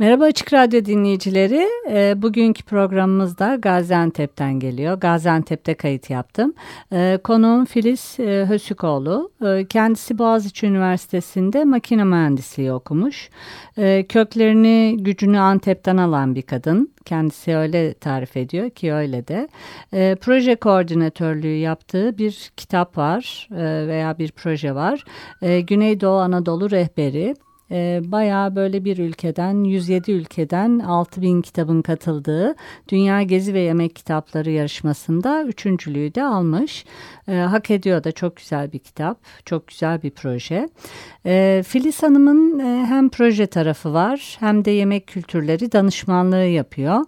Merhaba Açık Radyo dinleyicileri. E, bugünkü programımız da Gaziantep'ten geliyor. Gaziantep'te kayıt yaptım. E, konuğum Filiz e, Hösükoğlu. E, kendisi Boğaziçi Üniversitesi'nde makine mühendisliği okumuş. E, köklerini, gücünü Antep'ten alan bir kadın. Kendisi öyle tarif ediyor ki öyle de. E, proje koordinatörlüğü yaptığı bir kitap var e, veya bir proje var. E, Güneydoğu Anadolu Rehberi e, bayağı böyle bir ülkeden 107 ülkeden 6000 kitabın katıldığı Dünya Gezi ve Yemek Kitapları yarışmasında üçüncülüğü de almış. E, hak ediyor da çok güzel bir kitap, çok güzel bir proje. E, Filiz Hanım'ın e, hem proje tarafı var hem de yemek kültürleri danışmanlığı yapıyor.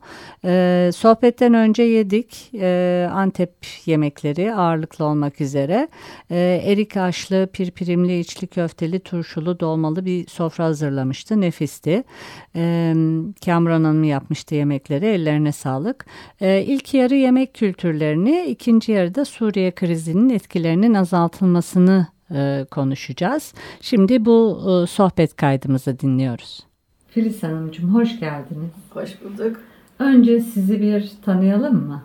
E, sohbetten önce yedik e, Antep yemekleri ağırlıklı olmak üzere. E, erik aşlı, pirpirimli, içli köfteli, turşulu, dolmalı bir sofra hazırlamıştı. Nefisti. E, Kamran Hanım yapmıştı yemekleri. Ellerine sağlık. E, ilk yarı yemek kültürlerini, ikinci yarıda Suriye krizinin etkilerinin azaltılmasını e, konuşacağız. Şimdi bu e, sohbet kaydımızı dinliyoruz. Filiz Hanımcığım hoş geldiniz. Hoş bulduk. Önce sizi bir tanıyalım mı?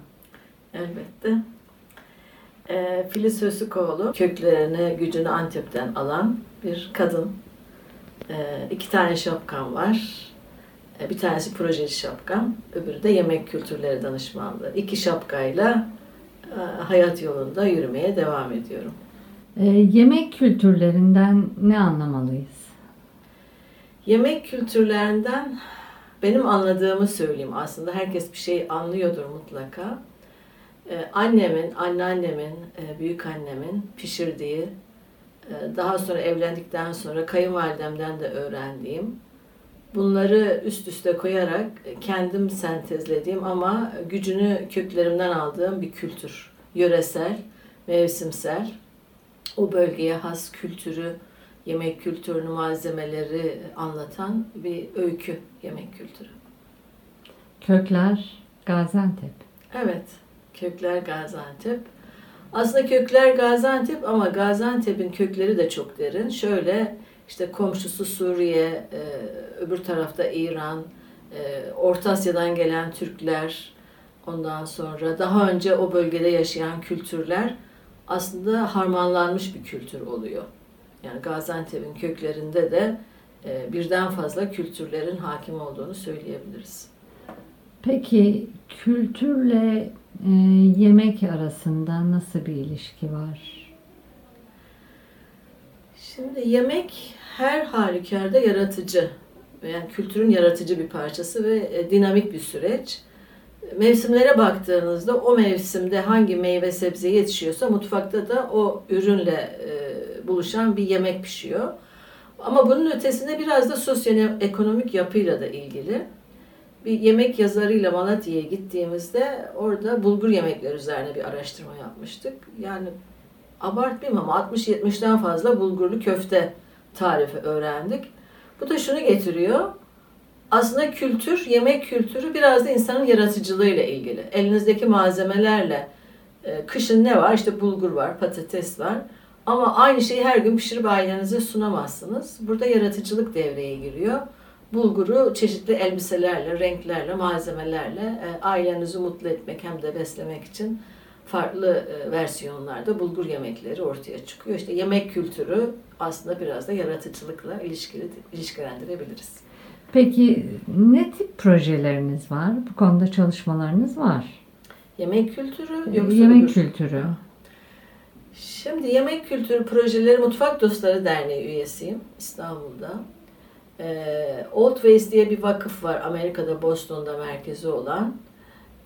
Elbette. E, Filiz Hösükoğlu köklerini, gücünü Antep'ten alan bir kadın. E, iki tane şapkam var. E, bir tanesi projeci şapkam, öbürü de yemek kültürleri danışmanlığı. İki şapkayla hayat yolunda yürümeye devam ediyorum. E, yemek kültürlerinden ne anlamalıyız? Yemek kültürlerinden benim anladığımı söyleyeyim aslında. Herkes bir şey anlıyordur mutlaka. Ee, annemin, anneannemin, e, büyük annemin pişirdiği, e, daha sonra evlendikten sonra kayınvalidemden de öğrendiğim, bunları üst üste koyarak kendim sentezlediğim ama gücünü köklerimden aldığım bir kültür. Yöresel, mevsimsel, o bölgeye has kültürü, yemek kültürünü, malzemeleri anlatan bir öykü yemek kültürü. Kökler Gaziantep. Evet, kökler Gaziantep. Aslında kökler Gaziantep ama Gaziantep'in kökleri de çok derin. Şöyle işte komşusu Suriye, e, öbür tarafta İran, e, Orta Asya'dan gelen Türkler, ondan sonra daha önce o bölgede yaşayan kültürler aslında harmanlanmış bir kültür oluyor. Yani Gaziantep'in köklerinde de e, birden fazla kültürlerin hakim olduğunu söyleyebiliriz. Peki kültürle e, yemek arasında nasıl bir ilişki var? Şimdi yemek her halükarda yaratıcı. Yani kültürün yaratıcı bir parçası ve e, dinamik bir süreç. Mevsimlere baktığınızda o mevsimde hangi meyve sebze yetişiyorsa mutfakta da o ürünle e, buluşan bir yemek pişiyor. Ama bunun ötesinde biraz da sosyoekonomik yapıyla da ilgili. Bir yemek yazarıyla Malatya'ya gittiğimizde orada bulgur yemekleri üzerine bir araştırma yapmıştık. Yani abartmayayım ama 60-70'den fazla bulgurlu köfte tarifi öğrendik. Bu da şunu getiriyor aslında kültür, yemek kültürü biraz da insanın yaratıcılığıyla ilgili. Elinizdeki malzemelerle e, kışın ne var? İşte bulgur var, patates var. Ama aynı şeyi her gün pişirip ailenize sunamazsınız. Burada yaratıcılık devreye giriyor. Bulguru çeşitli elbiselerle, renklerle, malzemelerle e, ailenizi mutlu etmek hem de beslemek için farklı e, versiyonlarda bulgur yemekleri ortaya çıkıyor. İşte yemek kültürü aslında biraz da yaratıcılıkla ilişkili, ilişkilendirebiliriz. Peki ne tip projeleriniz var? Bu konuda çalışmalarınız var. Yemek kültürü yoksa Yemek öbür? kültürü. Şimdi yemek kültürü projeleri Mutfak Dostları Derneği üyesiyim İstanbul'da. Ee, Old Ways diye bir vakıf var Amerika'da Boston'da merkezi olan.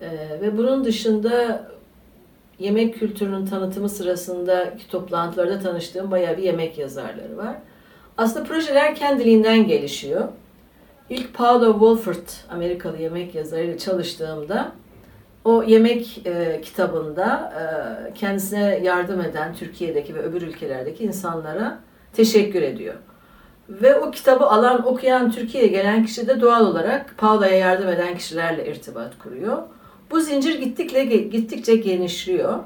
Ee, ve bunun dışında yemek kültürünün tanıtımı sırasındaki toplantılarda tanıştığım bayağı bir yemek yazarları var. Aslında projeler kendiliğinden gelişiyor. İlk Paulo Wolfert, Amerikalı yemek yazarıyla çalıştığımda o yemek e, kitabında e, kendisine yardım eden Türkiye'deki ve öbür ülkelerdeki insanlara teşekkür ediyor. Ve o kitabı alan, okuyan Türkiye'ye gelen kişi de doğal olarak Paula'ya yardım eden kişilerle irtibat kuruyor. Bu zincir gittikçe, gittikçe genişliyor.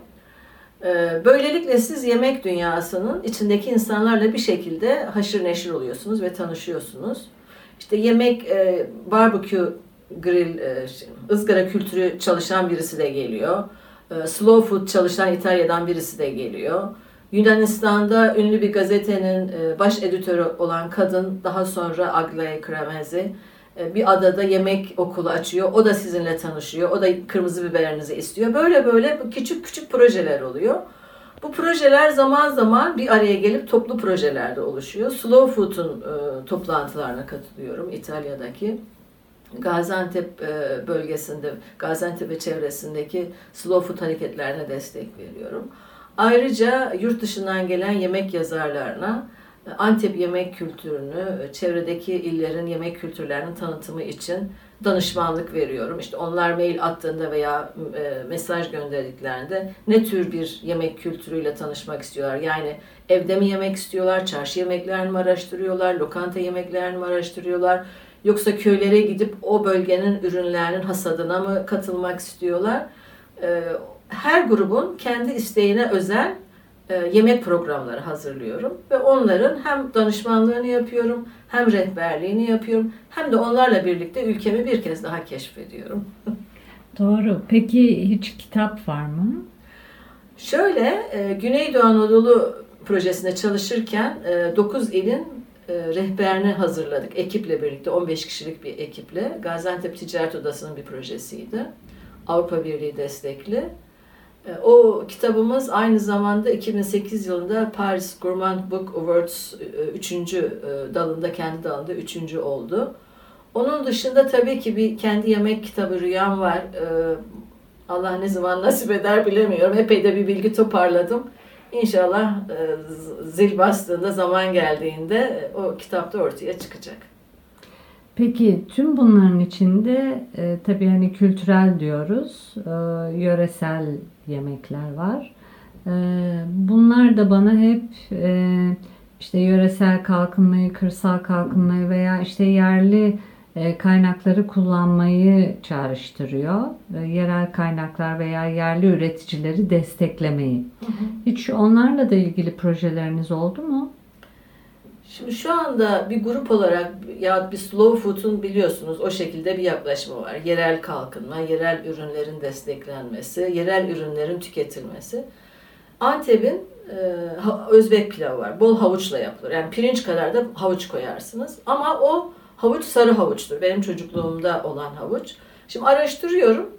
E, böylelikle siz yemek dünyasının içindeki insanlarla bir şekilde haşır neşir oluyorsunuz ve tanışıyorsunuz. İşte yemek, e, barbekü grill, e, ızgara kültürü çalışan birisi de geliyor. E, slow food çalışan İtalya'dan birisi de geliyor. Yunanistan'da ünlü bir gazetenin baş editörü olan kadın daha sonra Aglae Kremezi bir adada yemek okulu açıyor. O da sizinle tanışıyor. O da kırmızı biberinizi istiyor. Böyle böyle küçük küçük projeler oluyor. Bu projeler zaman zaman bir araya gelip toplu projelerde oluşuyor. Slow Food'un e, toplantılarına katılıyorum İtalya'daki. Gaziantep e, bölgesinde, Gaziantep ve çevresindeki slow food hareketlerine destek veriyorum. Ayrıca yurt dışından gelen yemek yazarlarına e, Antep yemek kültürünü, e, çevredeki illerin yemek kültürlerinin tanıtımı için danışmanlık veriyorum. İşte onlar mail attığında veya mesaj gönderdiklerinde ne tür bir yemek kültürüyle tanışmak istiyorlar? Yani evde mi yemek istiyorlar, çarşı yemeklerini mi araştırıyorlar, lokanta yemeklerini mi araştırıyorlar? Yoksa köylere gidip o bölgenin ürünlerinin hasadına mı katılmak istiyorlar? Ee, her grubun kendi isteğine özel e, yemek programları hazırlıyorum ve onların hem danışmanlığını yapıyorum, hem rehberliğini yapıyorum, hem de onlarla birlikte ülkemi bir kez daha keşfediyorum. Doğru. Peki hiç kitap var mı? Şöyle, e, Güneydoğu Anadolu projesinde çalışırken 9 e, ilin e, rehberini hazırladık. Ekiple birlikte 15 kişilik bir ekiple. Gaziantep Ticaret Odası'nın bir projesiydi. Avrupa Birliği destekli. E, o kitabımız aynı zamanda 2008 yılında Paris Gourmand Book Awards 3. E, dalında, kendi dalında 3. oldu. Onun dışında tabii ki bir kendi yemek kitabı rüyam var. Allah ne zaman nasip eder bilemiyorum. Epey de bir bilgi toparladım. İnşallah e, zil bastığında zaman geldiğinde e, o kitapta ortaya çıkacak. Peki tüm bunların içinde e, tabii hani kültürel diyoruz, e, yöresel yemekler var. E, bunlar da bana hep e, işte yöresel kalkınmayı, kırsal kalkınmayı veya işte yerli e, kaynakları kullanmayı çağrıştırıyor. E, yerel kaynaklar veya yerli üreticileri desteklemeyi. Hı hı. Hiç onlarla da ilgili projeleriniz oldu mu? Şimdi şu anda bir grup olarak ya bir slow food'un biliyorsunuz o şekilde bir yaklaşımı var. Yerel kalkınma, yerel ürünlerin desteklenmesi, yerel ürünlerin tüketilmesi. Antep'in e, Özbek pilavı var. Bol havuçla yapılır. Yani pirinç kadar da havuç koyarsınız. Ama o Havuç sarı havuçtur. Benim çocukluğumda olan havuç. Şimdi araştırıyorum.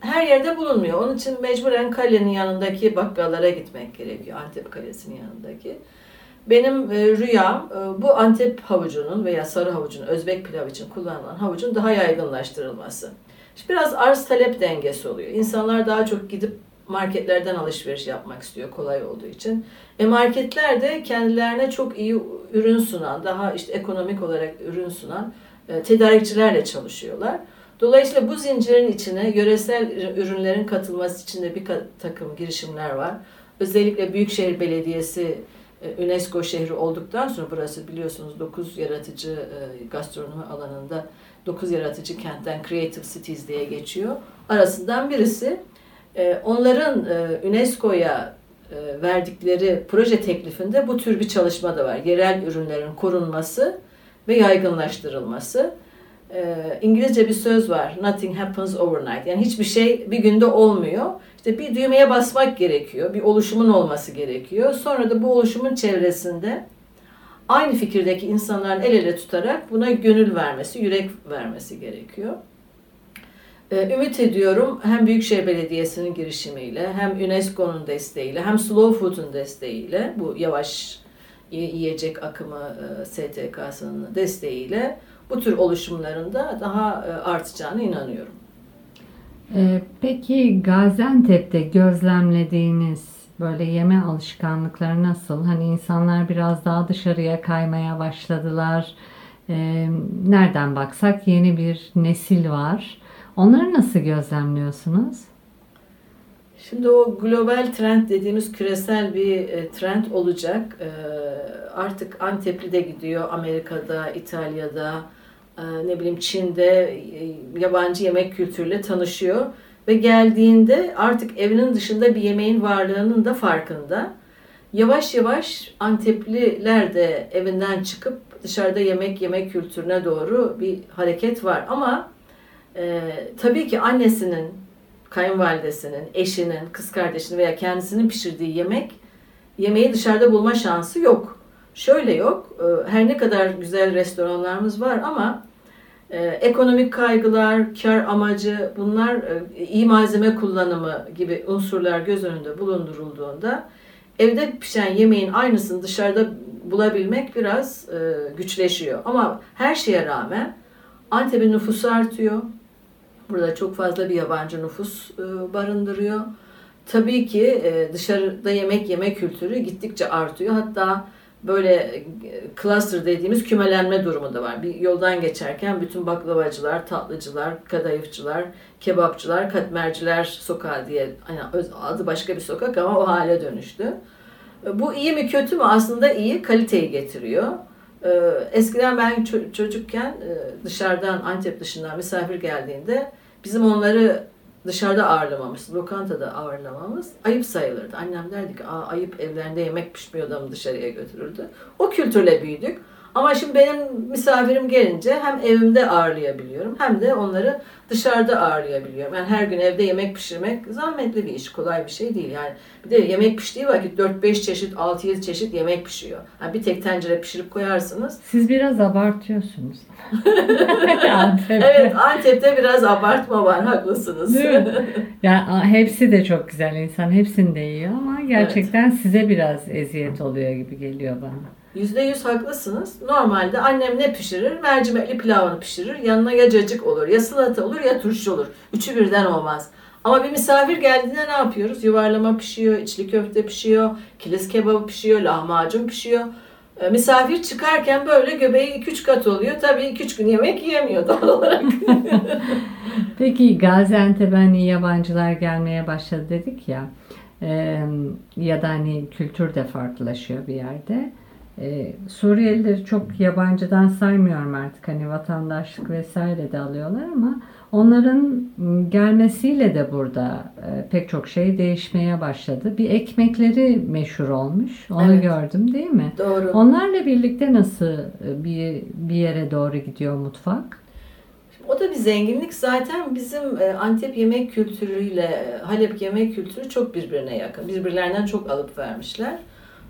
Her yerde bulunmuyor. Onun için mecburen kalenin yanındaki bakkallara gitmek gerekiyor. Antep Kalesi'nin yanındaki. Benim e, rüyam e, bu Antep havucunun veya sarı havucun, Özbek pilav için kullanılan havucun daha yaygınlaştırılması. İşte biraz arz talep dengesi oluyor. İnsanlar daha çok gidip marketlerden alışveriş yapmak istiyor kolay olduğu için. E marketler de kendilerine çok iyi ürün sunan, daha işte ekonomik olarak ürün sunan e, tedarikçilerle çalışıyorlar. Dolayısıyla bu zincirin içine yöresel ürünlerin katılması için de bir takım girişimler var. Özellikle Büyükşehir Belediyesi UNESCO şehri olduktan sonra burası biliyorsunuz 9 yaratıcı e, gastronomi alanında 9 yaratıcı kentten Creative Cities diye geçiyor. Arasından birisi e, onların UNESCO'ya verdikleri proje teklifinde bu tür bir çalışma da var. Yerel ürünlerin korunması ve yaygınlaştırılması. İngilizce bir söz var. Nothing happens overnight. Yani hiçbir şey bir günde olmuyor. İşte bir düğmeye basmak gerekiyor. Bir oluşumun olması gerekiyor. Sonra da bu oluşumun çevresinde aynı fikirdeki insanların el ele tutarak buna gönül vermesi, yürek vermesi gerekiyor. Ee, ümit ediyorum hem Büyükşehir Belediyesi'nin girişimiyle hem UNESCO'nun desteğiyle hem Slow Food'un desteğiyle bu yavaş yiyecek akımı e, STK'sının desteğiyle bu tür oluşumlarında daha e, artacağını inanıyorum. Ee, peki Gaziantep'te gözlemlediğiniz Böyle yeme alışkanlıkları nasıl? Hani insanlar biraz daha dışarıya kaymaya başladılar. Ee, nereden baksak yeni bir nesil var. Onları nasıl gözlemliyorsunuz? Şimdi o global trend dediğimiz küresel bir e, trend olacak. E, artık Antepli de gidiyor Amerika'da, İtalya'da, ne bileyim Çin'de yabancı yemek kültürüyle tanışıyor ve geldiğinde artık evinin dışında bir yemeğin varlığının da farkında. Yavaş yavaş Antepliler de evinden çıkıp dışarıda yemek yemek kültürüne doğru bir hareket var ama e, tabii ki annesinin kayınvalidesinin, eşinin, kız kardeşinin veya kendisinin pişirdiği yemek yemeği dışarıda bulma şansı yok. Şöyle yok. E, her ne kadar güzel restoranlarımız var ama e, ekonomik kaygılar, kar amacı bunlar e, iyi malzeme kullanımı gibi unsurlar göz önünde bulundurulduğunda evde pişen yemeğin aynısını dışarıda bulabilmek biraz güçleşiyor. Ama her şeye rağmen Antep'in nüfusu artıyor. Burada çok fazla bir yabancı nüfus e, barındırıyor. Tabii ki e, dışarıda yemek yeme kültürü gittikçe artıyor. Hatta böyle e, cluster dediğimiz kümelenme durumu da var. Bir yoldan geçerken bütün baklavacılar, tatlıcılar, kadayıfçılar, kebapçılar, katmerciler sokağı diye hani adı başka bir sokak ama o hale dönüştü. Bu iyi mi kötü mü? Aslında iyi, kaliteyi getiriyor. Eskiden ben çocukken dışarıdan Antep dışından misafir geldiğinde Bizim onları dışarıda ağırlamamız, lokantada ağırlamamız ayıp sayılırdı. Annem derdi ki Aa, ayıp evlerinde yemek pişmiyor adamı dışarıya götürürdü. O kültürle büyüdük. Ama şimdi benim misafirim gelince hem evimde ağırlayabiliyorum hem de onları dışarıda ağırlayabiliyorum. Yani her gün evde yemek pişirmek zahmetli bir iş, kolay bir şey değil. Yani bir de yemek piştiği vakit 4-5 çeşit, 6-7 çeşit yemek pişiyor. Yani bir tek tencere pişirip koyarsınız. Siz biraz abartıyorsunuz. evet Antep'te biraz abartma var, haklısınız. yani hepsi de çok güzel insan, hepsini de yiyor ama gerçekten evet. size biraz eziyet oluyor gibi geliyor bana. Yüzde yüz haklısınız. Normalde annem ne pişirir? Mercimekli pilavını pişirir. Yanına ya cacık olur, ya salata olur, ya turşu olur. Üçü birden olmaz. Ama bir misafir geldiğinde ne yapıyoruz? Yuvarlama pişiyor, içli köfte pişiyor, kilis kebabı pişiyor, lahmacun pişiyor. E, misafir çıkarken böyle göbeği 2-3 kat oluyor. Tabii 2-3 gün yemek yiyemiyor doğal olarak. Peki Gaziantep'e hani yabancılar gelmeye başladı dedik ya. Ya da hani kültür de farklılaşıyor bir yerde. Ee, Suriyelileri çok yabancıdan saymıyorum artık hani vatandaşlık vesaire de alıyorlar ama onların gelmesiyle de burada e, pek çok şey değişmeye başladı. Bir ekmekleri meşhur olmuş. Onu evet. gördüm değil mi? Doğru. Onlarla birlikte nasıl e, bir bir yere doğru gidiyor mutfak? O da bir zenginlik. Zaten bizim e, Antep yemek kültürüyle Halep yemek kültürü çok birbirine yakın. Birbirlerinden çok alıp vermişler.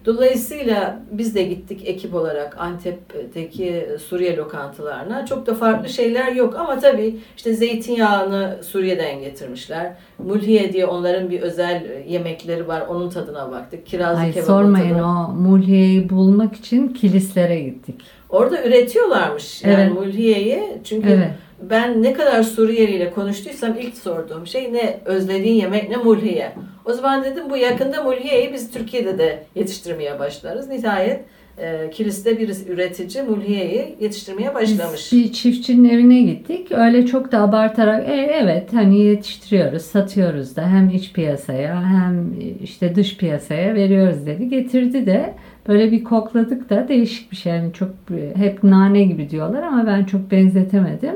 Dolayısıyla biz de gittik ekip olarak Antep'teki Suriye lokantalarına. Çok da farklı şeyler yok ama tabii işte zeytinyağını Suriye'den getirmişler. Mulhiye diye onların bir özel yemekleri var. Onun tadına baktık. Kirazlı Ay, sormayın tadına. o mulhiyeyi bulmak için kilislere gittik. Orada üretiyorlarmış yani evet. mulhiyeyi. Çünkü evet. Ben ne kadar Suriyeli ile konuştuysam ilk sorduğum şey ne özlediğin yemek ne mulhiye. O zaman dedim bu yakında mulhiyeyi biz Türkiye'de de yetiştirmeye başlarız. Nihayet e, Kilis'te bir üretici mulhiyeyi yetiştirmeye başlamış. Biz bir çiftçinin evine gittik. Öyle çok da abartarak e, evet hani yetiştiriyoruz, satıyoruz da hem iç piyasaya hem işte dış piyasaya veriyoruz dedi. Getirdi de böyle bir kokladık da değişik bir şey. Yani çok hep nane gibi diyorlar ama ben çok benzetemedim.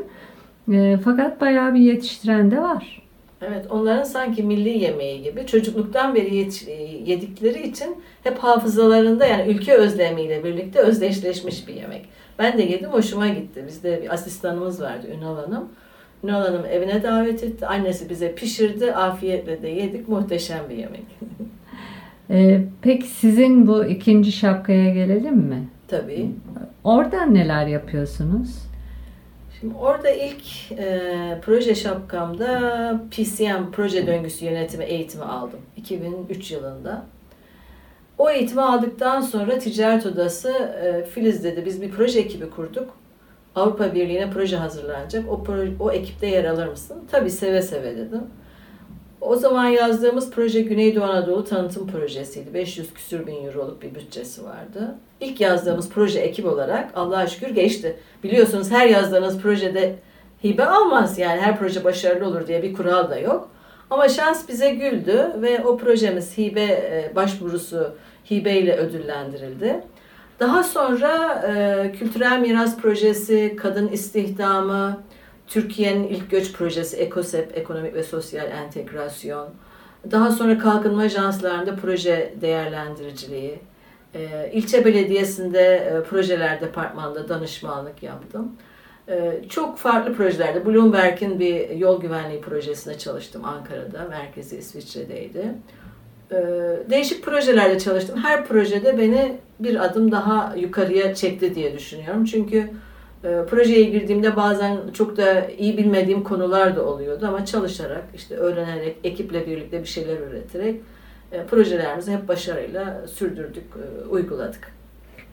E, fakat bayağı bir yetiştiren de var. Evet, onların sanki milli yemeği gibi çocukluktan beri yedikleri için hep hafızalarında yani ülke özlemiyle birlikte özdeşleşmiş bir yemek. Ben de yedim, hoşuma gitti. Bizde bir asistanımız vardı Ünal Hanım. Ünal Hanım evine davet etti. Annesi bize pişirdi. Afiyetle de yedik. Muhteşem bir yemek. ee, peki sizin bu ikinci şapkaya gelelim mi? Tabii. Orada neler yapıyorsunuz? Şimdi orada ilk e, proje şapkamda PCM proje döngüsü yönetimi eğitimi aldım. 2003 yılında. O eğitimi aldıktan sonra ticaret odası e, Filiz dedi biz bir proje ekibi kurduk. Avrupa Birliği'ne proje hazırlanacak. O, proje, o ekipte yer alır mısın? Tabii seve seve dedim. O zaman yazdığımız proje Güneydoğu Anadolu tanıtım projesiydi. 500 küsür bin euroluk bir bütçesi vardı. İlk yazdığımız proje ekip olarak Allah'a şükür geçti. Biliyorsunuz her yazdığınız projede hibe almaz. Yani her proje başarılı olur diye bir kural da yok. Ama şans bize güldü ve o projemiz hibe e, başvurusu hibe ile ödüllendirildi. Daha sonra e, kültürel miras projesi, kadın istihdamı, Türkiye'nin ilk göç projesi EKOSEP, Ekonomik ve Sosyal Entegrasyon. Daha sonra kalkınma ajanslarında proje değerlendiriciliği. E, ilçe belediyesinde e, projeler departmanında danışmanlık yaptım. E, çok farklı projelerde. Bloomberg'in bir yol güvenliği projesinde çalıştım Ankara'da. Merkezi İsviçre'deydi. E, değişik projelerde çalıştım. Her projede beni bir adım daha yukarıya çekti diye düşünüyorum. Çünkü projeye girdiğimde bazen çok da iyi bilmediğim konular da oluyordu ama çalışarak, işte öğrenerek, ekiple birlikte bir şeyler üreterek e, projelerimizi hep başarıyla sürdürdük, e, uyguladık.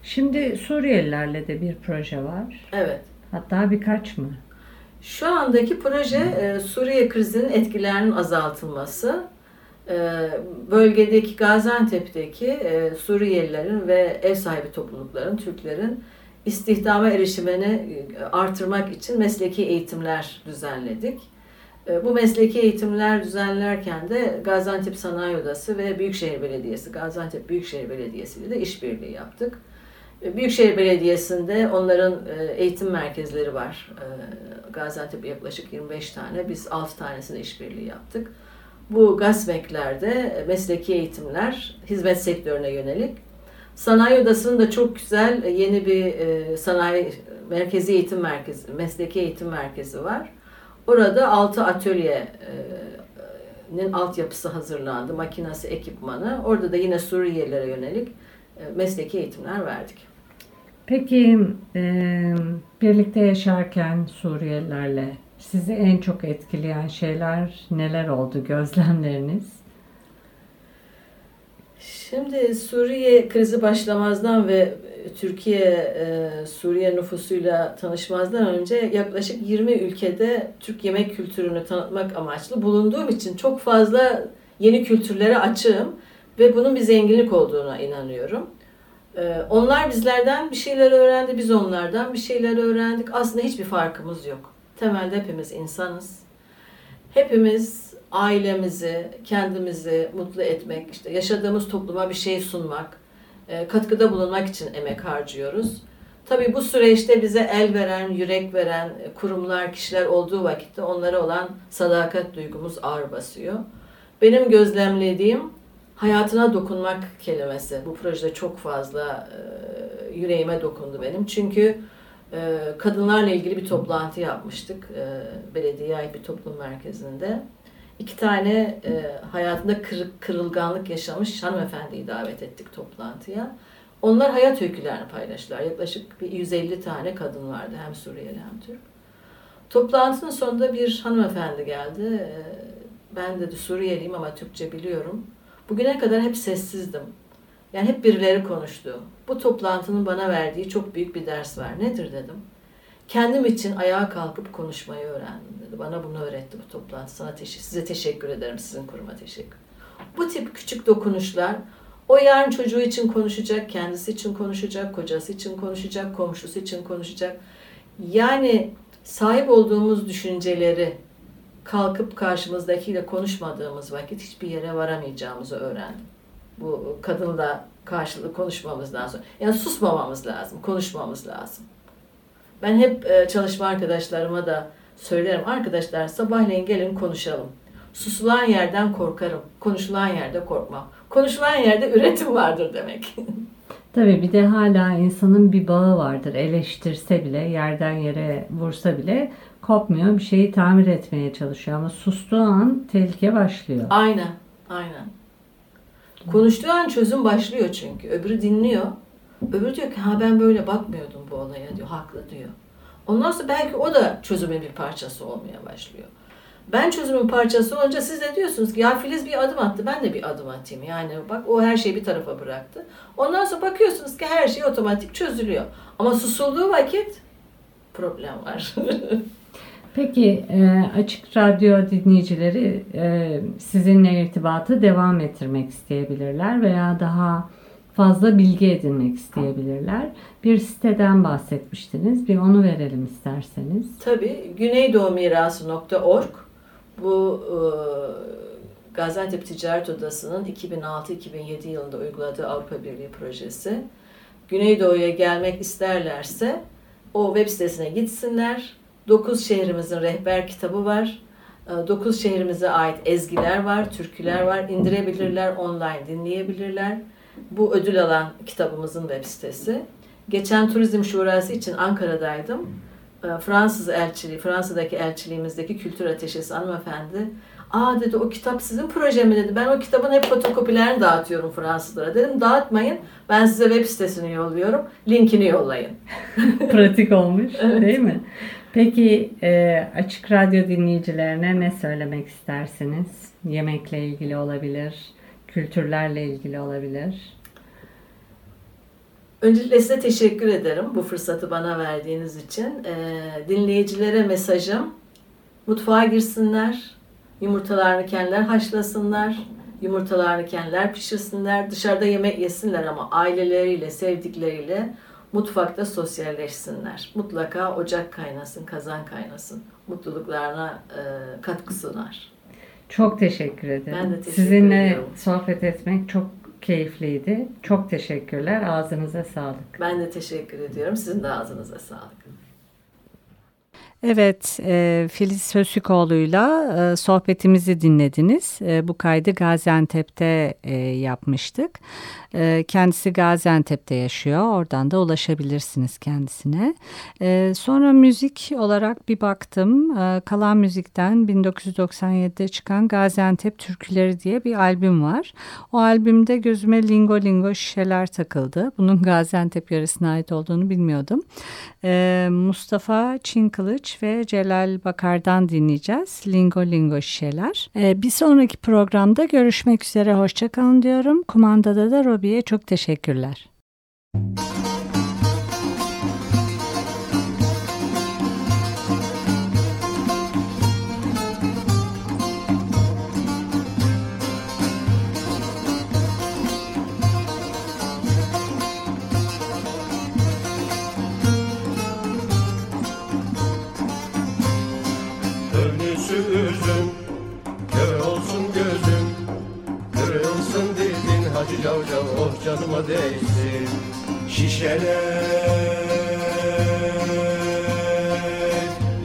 Şimdi Suriyelilerle de bir proje var. Evet. Hatta birkaç mı? Şu andaki proje Suriye krizinin etkilerinin azaltılması. Bölgedeki Gaziantep'teki Suriyelilerin ve ev sahibi toplulukların, Türklerin istihdama erişimini e, artırmak için mesleki eğitimler düzenledik. E, bu mesleki eğitimler düzenlerken de Gaziantep Sanayi Odası ve Büyükşehir Belediyesi, Gaziantep Büyükşehir Belediyesi ile de işbirliği yaptık. E, Büyükşehir Belediyesi'nde onların eğitim merkezleri var. Gaziantep yaklaşık 25 tane, biz 6 tanesinde işbirliği yaptık. Bu GASMEK'lerde mesleki eğitimler hizmet sektörüne yönelik Sanayi Odası'nın da çok güzel e, yeni bir e, sanayi merkezi eğitim merkezi, mesleki eğitim merkezi var. Orada 6 atölyenin altyapısı hazırlandı, makinası, ekipmanı. Orada da yine Suriyelilere yönelik e, mesleki eğitimler verdik. Peki e, birlikte yaşarken Suriyelilerle sizi en çok etkileyen şeyler neler oldu gözlemleriniz? Şimdi Suriye krizi başlamazdan ve Türkiye e, Suriye nüfusuyla tanışmazdan önce yaklaşık 20 ülkede Türk yemek kültürünü tanıtmak amaçlı bulunduğum için çok fazla yeni kültürlere açığım ve bunun bir zenginlik olduğuna inanıyorum. E, onlar bizlerden bir şeyler öğrendi, biz onlardan bir şeyler öğrendik. Aslında hiçbir farkımız yok. Temelde hepimiz insanız. Hepimiz ailemizi, kendimizi mutlu etmek, işte yaşadığımız topluma bir şey sunmak, e, katkıda bulunmak için emek harcıyoruz. Tabii bu süreçte bize el veren, yürek veren e, kurumlar, kişiler olduğu vakitte onlara olan sadakat duygumuz ağır basıyor. Benim gözlemlediğim hayatına dokunmak kelimesi. Bu projede çok fazla e, yüreğime dokundu benim. Çünkü kadınlarla ilgili bir toplantı yapmıştık. belediye ait bir toplum merkezinde iki tane e, hayatında kırık, kırılganlık yaşamış hanımefendiyi davet ettik toplantıya. Onlar hayat öykülerini paylaştılar. Yaklaşık bir 150 tane kadın vardı hem Suriyeli hem Türk. Toplantının sonunda bir hanımefendi geldi. E, ben dedi Suriyeliyim ama Türkçe biliyorum. Bugüne kadar hep sessizdim. Yani hep birileri konuştu. Bu toplantının bana verdiği çok büyük bir ders var. Nedir dedim. Kendim için ayağa kalkıp konuşmayı öğrendim dedi. Bana bunu öğretti bu toplantı. Sana teşekkür, size teşekkür ederim. Sizin kuruma teşekkür. Bu tip küçük dokunuşlar o yarın çocuğu için konuşacak, kendisi için konuşacak, kocası için konuşacak, komşusu için konuşacak. Yani sahip olduğumuz düşünceleri kalkıp karşımızdakiyle konuşmadığımız vakit hiçbir yere varamayacağımızı öğrendim. Bu kadınla karşılıklı konuşmamızdan sonra. Yani susmamamız lazım, konuşmamız lazım. Ben hep e, çalışma arkadaşlarıma da söylerim. Arkadaşlar sabahleyin gelin konuşalım. Susulan yerden korkarım. Konuşulan yerde korkmam. Konuşulan yerde üretim vardır demek. Tabii bir de hala insanın bir bağı vardır. Eleştirse bile, yerden yere vursa bile kopmuyor. Bir şeyi tamir etmeye çalışıyor. Ama sustuğu an tehlike başlıyor. Aynen, aynen. Konuştuğu an çözüm başlıyor çünkü. Öbürü dinliyor. Öbürü diyor ki ha ben böyle bakmıyordum bu olaya diyor. Haklı diyor. Ondan sonra belki o da çözümün bir parçası olmaya başlıyor. Ben çözümün parçası olunca siz de diyorsunuz ki ya Filiz bir adım attı ben de bir adım atayım. Yani bak o her şeyi bir tarafa bıraktı. Ondan sonra bakıyorsunuz ki her şey otomatik çözülüyor. Ama susulduğu vakit problem var. Peki e, Açık Radyo dinleyicileri e, sizinle irtibatı devam ettirmek isteyebilirler veya daha fazla bilgi edinmek isteyebilirler. Bir siteden bahsetmiştiniz. Bir onu verelim isterseniz. Tabii. güneydoğumirası.org bu e, Gaziantep Ticaret Odası'nın 2006-2007 yılında uyguladığı Avrupa Birliği projesi. Güneydoğu'ya gelmek isterlerse o web sitesine gitsinler. 9 şehrimizin rehber kitabı var. 9 e, şehrimize ait ezgiler var, türküler var. İndirebilirler, online dinleyebilirler. Bu ödül alan kitabımızın web sitesi. Geçen Turizm Şurası için Ankara'daydım. E, Fransız elçiliği, Fransa'daki elçiliğimizdeki kültür ateşesi hanımefendi Aa dedi o kitap sizin proje mi dedi. Ben o kitabın hep fotokopilerini dağıtıyorum Fransızlara. Dedim dağıtmayın. Ben size web sitesini yolluyorum. Linkini yollayın. Pratik olmuş evet. değil mi? Peki e, Açık Radyo dinleyicilerine ne söylemek istersiniz? Yemekle ilgili olabilir, kültürlerle ilgili olabilir. Öncelikle size teşekkür ederim bu fırsatı bana verdiğiniz için. E, dinleyicilere mesajım mutfağa girsinler, Yumurtalarını kendiler haşlasınlar. Yumurtalarını kendiler pişirsinler. Dışarıda yemek yesinler ama aileleriyle, sevdikleriyle mutfakta sosyalleşsinler. Mutlaka ocak kaynasın, kazan kaynasın. Mutluluklarına e, katkı sunar. Çok teşekkür ederim. Ben de teşekkür Sizinle ediyorum. sohbet etmek çok keyifliydi. Çok teşekkürler. Ağzınıza sağlık. Ben de teşekkür ediyorum. Sizin de ağzınıza sağlık. Evet, e, Filiz Hösükoğlu'yla e, sohbetimizi dinlediniz. E, bu kaydı Gaziantep'te e, yapmıştık. E, kendisi Gaziantep'te yaşıyor. Oradan da ulaşabilirsiniz kendisine. E, sonra müzik olarak bir baktım. E, Kalan Müzik'ten 1997'de çıkan Gaziantep Türküleri diye bir albüm var. O albümde gözüme lingo lingo şişeler takıldı. Bunun Gaziantep yöresine ait olduğunu bilmiyordum. E, Mustafa Çinkılıç ve Celal Bakar'dan dinleyeceğiz. Lingo lingo şişeler. E, bir sonraki programda görüşmek üzere. Hoşçakalın diyorum. Kumandada da Robi'ye çok teşekkürler. Canıma değsin. Şişeler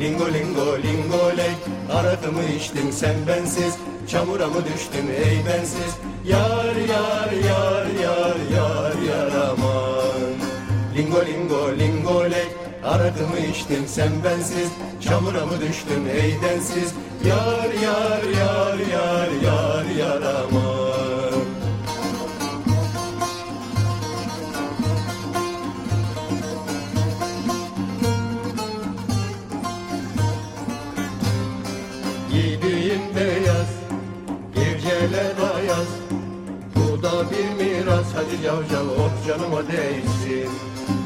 Lingo lingo lingo lek Arakımı içtim sen bensiz. Çamura mı düştüm ey bensiz? Yar yar yar yar yar yar aman. Lingo lingo lingo lek Arakımı içtim sen bensiz. Çamura mı düştüm ey densiz? Yar yar yar yar yar yar aman hadi cavcav oh canıma değsin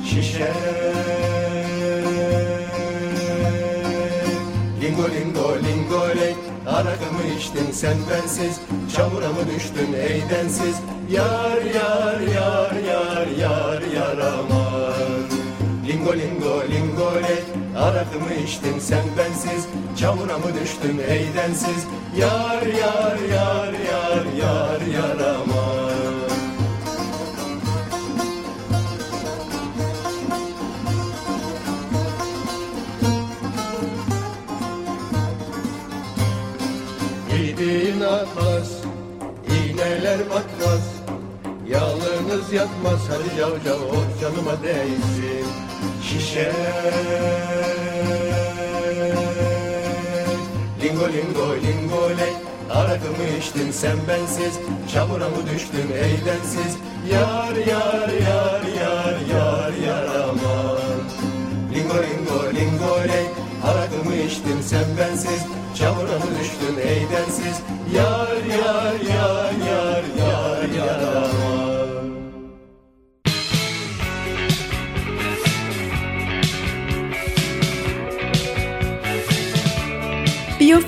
şişe. Lingo lingo lingo ley. Arakımı içtin sen bensiz. Çamura mı düştün ey densiz? Yar yar yar yar yar yar aman Lingo lingo lingo ley. Arakımı içtin sen bensiz. Çamura mı düştün ey densiz? Yar yar yar yar yar yar Yalnız yatmaz, hadi cavcav oh canıma değsin. Şişe. Lingo lingo lingo ley Arakımı içtin sen bensiz. Çamura mı düştün ey densiz Yar yar yar yar yar yar aman. Lingo lingo lingo ley Arakımı içtin sen bensiz. Çamura mı densiz Yar yar yar yar